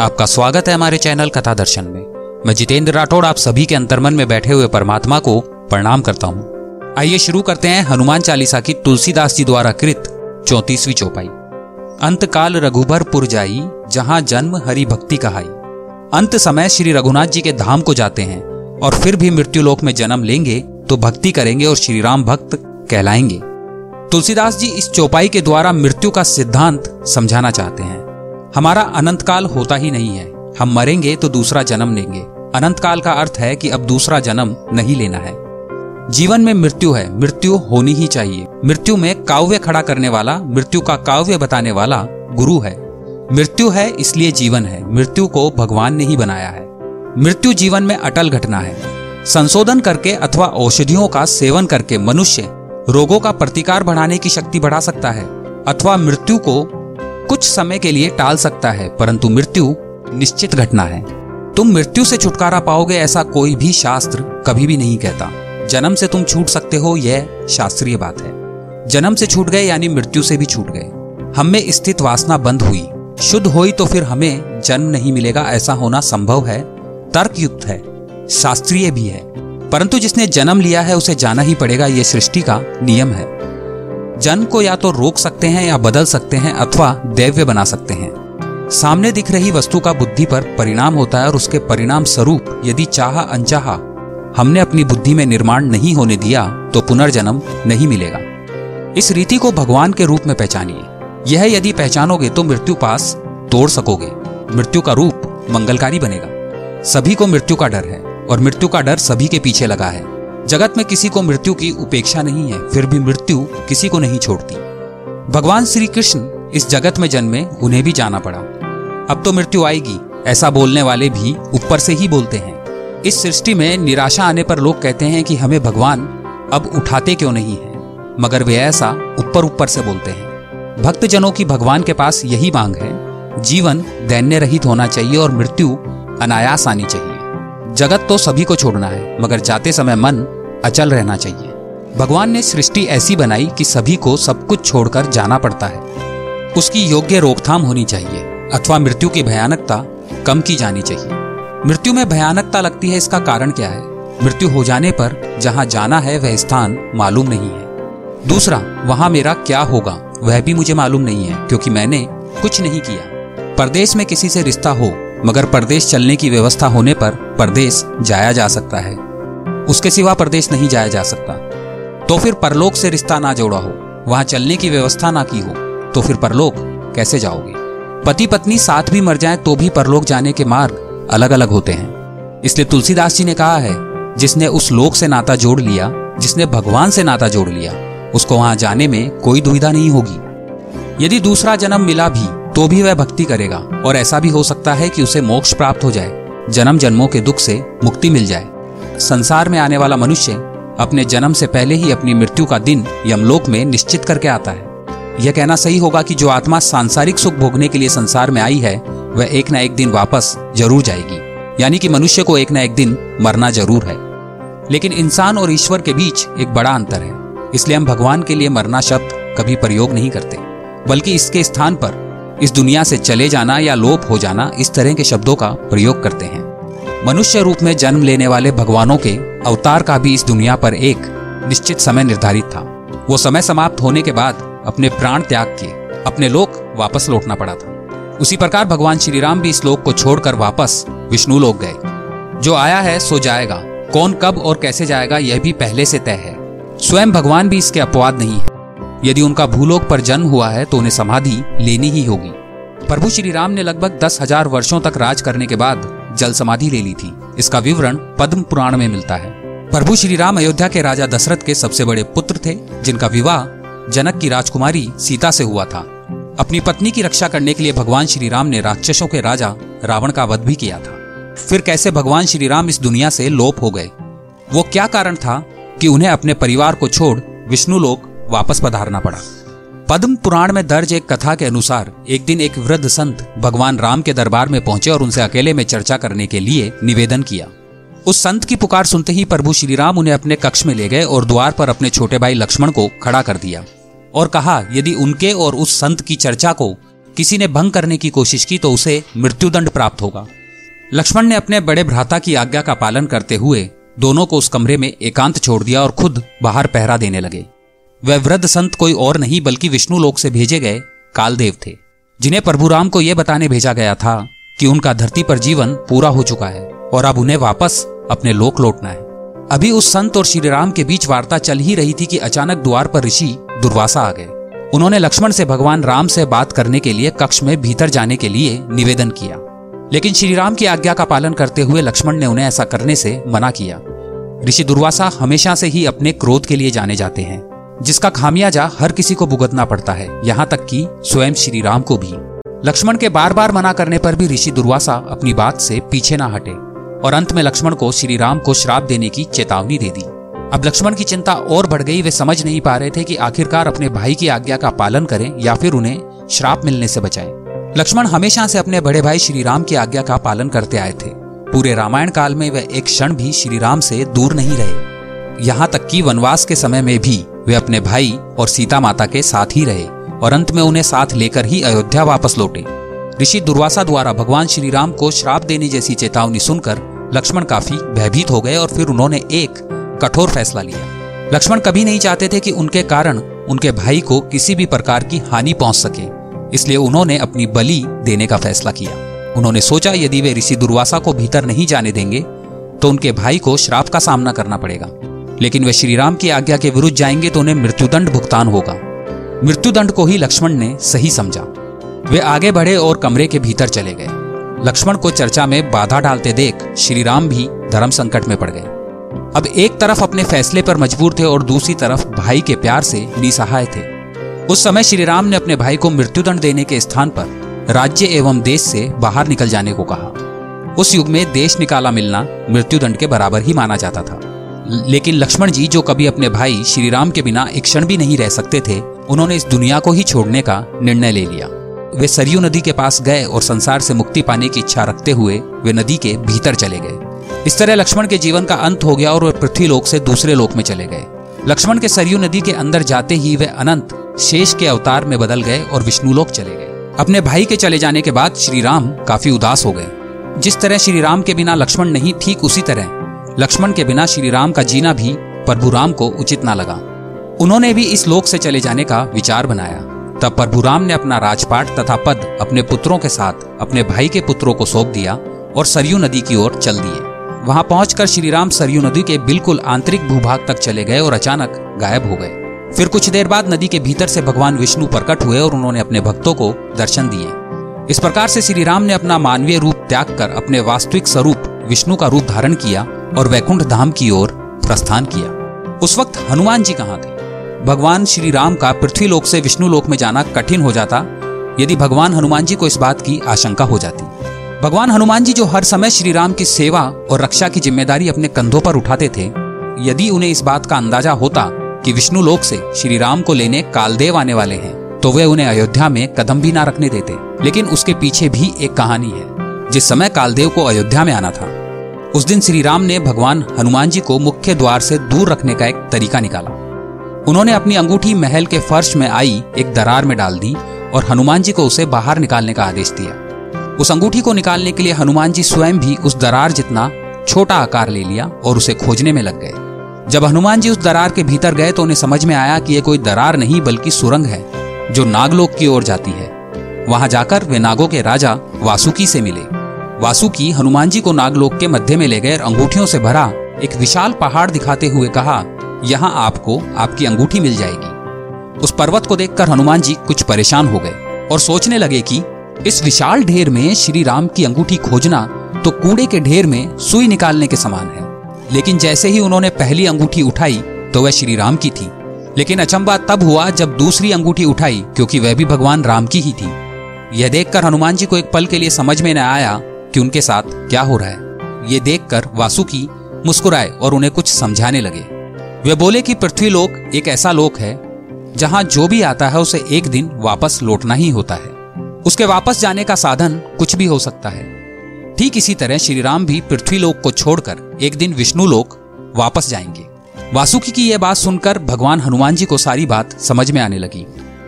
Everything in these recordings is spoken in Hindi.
आपका स्वागत है हमारे चैनल कथा दर्शन में। मैं जितेंद्र राठौड़ आप सभी के अंतर्मन में बैठे हुए परमात्मा को प्रणाम करता हूँ। आइए शुरू करते हैं हनुमान चालीसा की तुलसीदास जी द्वारा कृत चौतीसवीं चौपाई। अंत काल रघुबर पुर जाई, जहाँ जन्म हरि भक्ति कहाई। अंत समय श्री रघुनाथ जी के धाम को जाते हैं, और फिर भी मृत्यु लोक में जन्म लेंगे तो भक्ति करेंगे और श्री राम भक्त कहलाएँगे। तुलसीदास जी इस चौपाई के द्वारा मृत्यु का सिद्धांत समझाना चाहते हैं। हमारा अनंत काल होता ही नहीं है। हम मरेंगे तो दूसरा जन्म लेंगे। अनंत काल का अर्थ है कि अब दूसरा जन्म नहीं लेना है। जीवन में मृत्यु है। मृत्यु होनी ही चाहिए। मृत्यु में काव्य खड़ा करने वाला, मृत्यु का काव्य बताने वाला गुरु है। मृत्यु है इसलिए जीवन है। मृत्यु को भगवान ने ही बनाया है। मृत्यु जीवन में अटल घटना है। संशोधन करके अथवा औषधियों का सेवन करके मनुष्य रोगों का प्रतिकार बढ़ाने की शक्ति बढ़ा सकता है। अथवा मृत्यु को कुछ समय के लिए टाल सकता है, परंतु मृत्यु निश्चित घटना है। तुम मृत्यु से छुटकारा पाओगे ऐसा कोई भी शास्त्र कभी भी नहीं कहता। जन्म से तुम छूट सकते हो, यह शास्त्रीय बात है। जन्म से छूट गए यानी मृत्यु से भी छूट गए। हम स्थित वासना बंद हुई। शुद्ध हुई तो फिर हमें जन्म नहीं मिलेगा, ऐसा होना संभव है। तर्क युक्त है। शास्त्रीय भी है। परंतु जिसने जन्म लिया है, उसे जाना ही पड़ेगा यह सृष्टि का नियम है। जन्म को या तो रोक सकते हैं या बदल सकते हैं अथवा दैव्य बना सकते हैं। सामने दिख रही वस्तु का बुद्धि पर परिणाम होता है और उसके परिणाम स्वरूप यदि चाह अनचाहा हमने अपनी बुद्धि में निर्माण नहीं होने दिया तो पुनर्जन्म नहीं मिलेगा। इस रीति को भगवान के रूप में पहचानिए। यह यदि पहचानोगे तो मृत्यु पास तोड़ सकोगे। मृत्यु का रूप मंगलकारी बनेगा। सभी को मृत्यु का डर है और मृत्यु का डर सभी के पीछे लगा है। जगत में किसी को मृत्यु की उपेक्षा नहीं है, फिर भी मृत्यु किसी को नहीं छोड़ती। भगवान श्री कृष्ण इस जगत में जन्मे, उन्हें भी जाना पड़ा। अब तो मृत्यु आएगी, ऐसा बोलने वाले भी ऊपर से ही बोलते हैं। इस सृष्टि में निराशा आने पर लोग कहते हैं कि हमें भगवान अब उठाते क्यों नहीं है? मगर वे ऐसा ऊपर ऊपर से बोलते हैं। भक्त जनों की भगवान के पास यही मांग है, जीवन दैन्य रहित होना चाहिए और मृत्यु अनायास आनी चाहिए। जगत तो सभी को छोड़ना है, मगर जाते समय मन अचल रहना चाहिए। भगवान ने सृष्टि ऐसी बनाई कि सभी को सब कुछ छोड़कर जाना पड़ता है। उसकी योग्य रोकथाम होनी चाहिए, अथवा मृत्यु की भयानकता कम की जानी चाहिए। मृत्यु में भयानकता लगती है, इसका कारण क्या है? मृत्यु हो जाने पर जहाँ जाना है, वह स्थान मालूम नहीं है। दूसरा, वहाँ मेरा क्या होगा, वह भी मुझे मालूम नहीं है, क्योंकि मैंने कुछ नहीं किया। परदेश में किसी से रिश्ता हो मगर परदेश चलने की व्यवस्था होने पर परदेश जाया जा सकता है। उसके सिवा परदेश नहीं जाया जा सकता। तो फिर परलोक से रिश्ता ना जोड़ा हो, वहाँ चलने की व्यवस्था ना की हो तो फिर परलोक कैसे जाओगे? पति पत्नी साथ भी मर जाए तो भी परलोक जाने के मार्ग अलग अलग होते हैं। इसलिए तुलसीदास जी ने कहा है, जिसने उस लोक से नाता जोड़ लिया, जिसने भगवान से नाता जोड़ लिया, उसको वहाँ जाने में कोई दुविधा नहीं होगी। यदि दूसरा जन्म मिला भी तो भी वह भक्ति करेगा, और ऐसा भी हो सकता है कि उसे मोक्ष प्राप्त हो जाए, जन्म जन्मों के दुख से मुक्ति मिल जाए। संसार में आने वाला मनुष्य अपने जन्म से पहले ही अपनी मृत्यु का दिन यमलोक में निश्चित करके आता है। यह कहना सही होगा कि जो आत्मा सांसारिक सुख भोगने के लिए संसार में आई है, वह एक न एक दिन वापस ज़रूर जाएगी। यानी कि मनुष्य को एक न एक दिन मरना ज़रूर है। लेकिन इंसान और ईश्वर के बीच एक बड़ा अंतर है, इसलिए हम भगवान के लिए मरना शब्द कभी प्रयोग नहीं करते, बल्कि इसके स्थान पर इस दुनिया से चले जाना या लोप हो जाना इस तरह के शब्दों का प्रयोग करते हैं। मनुष्य रूप में जन्म लेने वाले भगवानों के अवतार का भी इस दुनिया पर एक निश्चित समय निर्धारित था। वो समय समाप्त होने के बाद अपने प्राण त्याग किए, अपने लोक वापस लौटना पड़ा था। उसी प्रकार भगवान श्री राम भी इस लोक को छोड़कर वापस विष्णु लोक गए। जो आया है, सो जाएगा। कौन कब और कैसे जाएगा, यह भी पहले से तय है। स्वयं भगवान भी इसके अपवाद नहीं है। यदि उनका भूलोक पर जन्म हुआ है तो उन्हें समाधि लेनी ही होगी। प्रभु श्री राम ने लगभग दस हज़ार वर्षो तक राज करने के बाद जल समाधि ले ली थी। इसका विवरण पद्म पुराण में मिलता है। प्रभु श्री राम अयोध्या के राजा दशरथ के सबसे बड़े पुत्र थे, जिनका विवाह जनक की राजकुमारी सीता से हुआ था। अपनी पत्नी की रक्षा करने के लिए भगवान श्री राम ने राक्षसों के राजा रावण का वध भी किया था। फिर कैसे भगवान श्री राम इस दुनिया से लोप हो गए? वो क्या कारण था कि उन्हें अपने परिवार को छोड़ विष्णु लोक वापस पधारना पड़ा। पद्म पुराण में दर्ज एक कथा के अनुसार, एक दिन एक वृद्ध संत भगवान राम के दरबार में पहुँचे और उनसे अकेले में चर्चा करने के लिए निवेदन किया। उस संत की पुकार सुनते ही प्रभु श्री राम उन्हें अपने कक्ष में ले गए और द्वार पर अपने छोटे भाई लक्ष्मण को खड़ा कर दिया और कहा, यदि उनके और उस संत की चर्चा को किसी ने भंग करने की कोशिश की तो उसे मृत्युदंड प्राप्त होगा। लक्ष्मण ने अपने बड़े भ्राता की आज्ञा का पालन करते हुए दोनों को उस कमरे में एकांत छोड़ दिया और खुद बाहर पहरा देने लगे। वह वृद्ध संत कोई और नहीं, बल्कि विष्णु लोक से भेजे गए कालदेव थे, जिन्हें प्रभु राम को यह बताने भेजा गया था कि उनका धरती पर जीवन पूरा हो चुका है और अब उन्हें वापस अपने लोक लौटना है। अभी उस संत और श्री राम के बीच वार्ता चल ही रही थी कि अचानक द्वार पर ऋषि दुर्वासा आ गए। उन्होंने लक्ष्मण से भगवान राम से बात करने के लिए कक्ष में भीतर जाने के लिए निवेदन किया। लेकिन श्री राम की आज्ञा का पालन करते हुए लक्ष्मण ने उन्हें ऐसा करने से मना किया। ऋषि दुर्वासा हमेशा से ही अपने क्रोध के लिए जाने जाते हैं। जिसका खामियाजा हर किसी को भुगतना पड़ता है, यहाँ तक कि स्वयं श्री राम को भी। लक्ष्मण के बार बार मना करने पर भी ऋषि दुर्वासा अपनी बात से पीछे ना हटे और अंत में लक्ष्मण को श्री राम को श्राप देने की चेतावनी दे दी। अब लक्ष्मण की चिंता और बढ़ गई, वे समझ नहीं पा रहे थे कि आखिरकार अपने भाई की आज्ञा का पालन करें या फिर उन्हें श्राप मिलने से बचाएँ। लक्ष्मण हमेशा से अपने बड़े भाई श्री राम की आज्ञा का पालन करते आए थे। पूरे रामायण काल में वे एक क्षण भी श्री राम से दूर नहीं रहे। यहाँ तक कि वनवास के समय में भी वे अपने भाई और सीता माता के साथ ही रहे और अंत में उन्हें साथ लेकर ही अयोध्या वापस लौटे। ऋषि दुर्वासा द्वारा भगवान श्री राम को श्राप देने जैसी चेतावनी सुनकर लक्ष्मण काफ़ी भयभीत हो गए और फिर उन्होंने एक कठोर फैसला लिया। लक्ष्मण कभी नहीं चाहते थे कि उनके कारण उनके भाई को किसी भी प्रकार की हानि पहुँच सके, इसलिए उन्होंने अपनी बलि देने का फैसला किया। उन्होंने सोचा, यदि वे ऋषि दुर्वासा को भीतर नहीं जाने देंगे तो उनके भाई को श्राप का सामना करना पड़ेगा। लेकिन वे श्रीराम की आज्ञा के विरुद्ध जाएँगे तो उन्हें मृत्युदंड भुगतान होगा। मृत्युदंड को ही लक्ष्मण ने सही समझा। वे आगे बढ़े और कमरे के भीतर चले गए। लक्ष्मण को चर्चा में बाधा डालते देख श्रीराम भी धर्म संकट में पड़ गए। अब एक तरफ़ अपने फैसले पर मजबूर थे और दूसरी तरफ़ भाई के प्यार से निसहाय थे। उस समय श्रीराम ने अपने भाई को मृत्युदंड देने के स्थान पर राज्य एवं देश से बाहर निकल जाने को कहा। उस युग में देश निकाला मिलना मृत्युदंड के बराबर ही माना जाता था। लेकिन लक्ष्मण जी, जो कभी अपने भाई श्री राम के बिना एक क्षण भी नहीं रह सकते थे, उन्होंने इस दुनिया को ही छोड़ने का निर्णय ले लिया। वे सरयू नदी के पास गए और संसार से मुक्ति पाने की इच्छा रखते हुए वे नदी के भीतर चले गए। इस तरह लक्ष्मण के जीवन का अंत हो गया और वे पृथ्वी लोक से दूसरे लोक में चले गए। लक्ष्मण के सरयू नदी के अंदर जाते ही वे अनंत शेष के अवतार में बदल गए और विष्णुलोक चले गए। अपने भाई के चले जाने के बाद श्री राम काफ़ी उदास हो गए। जिस तरह श्री राम के बिना लक्ष्मण नहीं, ठीक उसी तरह लक्ष्मण के बिना श्री राम का जीना भी प्रभु राम को उचित ना लगा। उन्होंने भी इस लोक से चले जाने का विचार बनाया। तब प्रभु राम ने अपना राजपाट तथा पद अपने पुत्रों के साथ, अपने भाई के पुत्रों को सौंप दिया और सरयू नदी की ओर चल दिए। वहाँ पहुंचकर श्री राम सरयू नदी के बिल्कुल आंतरिक भूभाग तक चले गए और अचानक गायब हो गए। फिर कुछ देर बाद नदी के भीतर से भगवान विष्णु प्रकट हुए और उन्होंने अपने भक्तों को दर्शन दिए। इस प्रकार से श्री राम ने अपना मानवीय रूप त्याग कर अपने वास्तविक स्वरूप विष्णु का रूप धारण किया और वैकुंठ धाम की ओर प्रस्थान किया। उस वक्त हनुमान जी कहाँ थे? भगवान श्री राम का पृथ्वी लोक से विष्णु लोक में जाना कठिन हो जाता, यदि भगवान हनुमान जी को इस बात की आशंका हो जाती। भगवान हनुमान जी जो हर समय श्री राम की सेवा और रक्षा की ज़िम्मेदारी अपने कंधों पर उठाते थे, यदि उन्हें इस बात का अंदाज़ा होता कि विष्णु लोक से श्री राम को लेने कालदेव आने वाले हैं तो वे उन्हें अयोध्या में कदम भी ना रखने देते। लेकिन उसके पीछे भी एक कहानी है, जिस समय कालदेव को अयोध्या में आना था। उस दिन श्री राम ने भगवान हनुमान जी को मुख्य द्वार से दूर रखने का एक तरीका निकाला। उन्होंने अपनी अंगूठी महल के फर्श में आई एक दरार में डाल दी और हनुमान जी को उसे बाहर निकालने का आदेश दिया। उस अंगूठी को निकालने के लिए हनुमान जी स्वयं भी उस दरार जितना छोटा आकार ले लिया और उसे खोजने में लग गए। जब हनुमान जी उस दरार के भीतर गए तो उन्हें समझ में आया कि यह कोई दरार नहीं बल्कि सुरंग है, जो नागलोक की ओर जाती है। वहाँ जाकर वे नागों के राजा वासुकी से मिले। वासुकी हनुमान जी को नागलोक के मध्य में ले गए अंगूठियों से भरा एक विशाल पहाड़ दिखाते हुए कहा, यहाँ आपको आपकी अंगूठी मिल जाएगी। उस पर्वत को देखकर हनुमान जी कुछ परेशान हो गए और सोचने लगे कि इस विशाल ढेर में श्री राम की अंगूठी खोजना तो कूड़े के ढेर में सुई निकालने के समान है। लेकिन जैसे ही उन्होंने पहली अंगूठी उठाई तो वह श्री राम की थी। लेकिन अचंबा तब हुआ जब दूसरी अंगूठी उठाई, क्योंकि वह भी भगवान राम की ही थी। यह देखकर हनुमान जी को एक पल के लिए समझ में न आया कि उनके साथ क्या हो रहा है। ये देखकर वासुकी मुस्कुराए और उन्हें कुछ समझाने लगे। वे बोले कि पृथ्वी लोक एक ऐसा लोक है, जहाँ जो भी आता है उसे एक दिन वापस लौटना ही होता है। उसके वापस जाने का साधन कुछ भी हो सकता है। ठीक इसी तरह श्री राम भी पृथ्वी लोक को छोड़कर एक दिन विष्णु लोक वापस जाएँगे। वासुकी की यह बात सुनकर भगवान हनुमान जी को सारी बात समझ में आने लगी।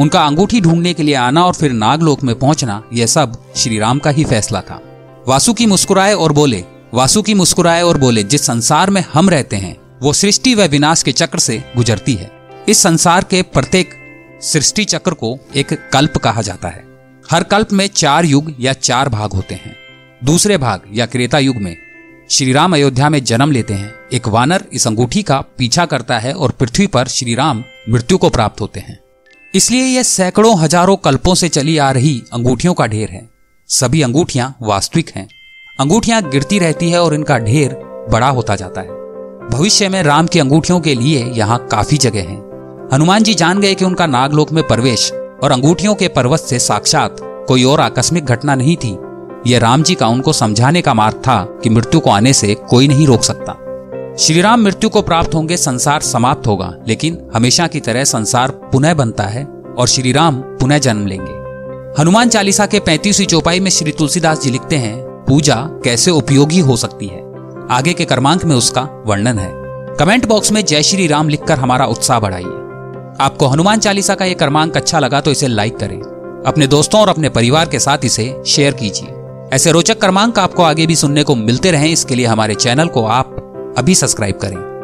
उनका अंगूठी ढूँढने के लिए आना और फिर नागलोक में पहुँचना, यह सब श्री राम का ही फैसला था। वासुकी मुस्कुराए और बोले वासुकी मुस्कुराए और बोले, जिस संसार में हम रहते हैं, वो सृष्टि व विनाश के चक्र से गुजरती है। इस संसार के प्रत्येक सृष्टि चक्र को एक कल्प कहा जाता है। हर कल्प में चार युग या चार भाग होते हैं। दूसरे भाग या क्रेता युग में श्री राम अयोध्या में जन्म लेते हैं। एक वानर इस अंगूठी का पीछा करता है और पृथ्वी पर श्री राम मृत्यु को प्राप्त होते हैं। इसलिए यह सैकड़ों हज़ारों कल्पों से चली आ रही अंगूठियों का ढेर है। सभी अंगूठियाँ वास्तविक हैं। अंगूठियाँ गिरती रहती है और इनका ढेर बड़ा होता जाता है। भविष्य में राम की अंगूठियों के लिए यहाँ काफ़ी जगह है। हनुमान जी जान गए कि उनका नागलोक में प्रवेश और अंगूठियों के पर्वत से साक्षात कोई और आकस्मिक घटना नहीं थी। यह राम जी का उनको समझाने का मार्ग था कि मृत्यु को आने से कोई नहीं रोक सकता। श्री राम मृत्यु को प्राप्त होंगे, संसार समाप्त होगा, लेकिन हमेशा की तरह संसार पुनः बनता है और श्री राम पुनः जन्म लेंगे। हनुमान चालीसा के पैंतीसवीं चौपाई में श्री तुलसीदास जी लिखते हैं, पूजा कैसे उपयोगी हो सकती है? आगे के क्रमांक में उसका वर्णन है। कमेंट बॉक्स में जय श्री राम लिखकर हमारा उत्साह बढ़ाइए। आपको हनुमान चालीसा का यह क्रमांक अच्छा लगा तो इसे लाइक करें। अपने दोस्तों और अपने परिवार के साथ इसे शेयर कीजिए। ऐसे रोचक क्रमांक आपको आगे भी सुनने को मिलते रहें, इसके लिए हमारे चैनल को आप अभी सब्सक्राइब करें।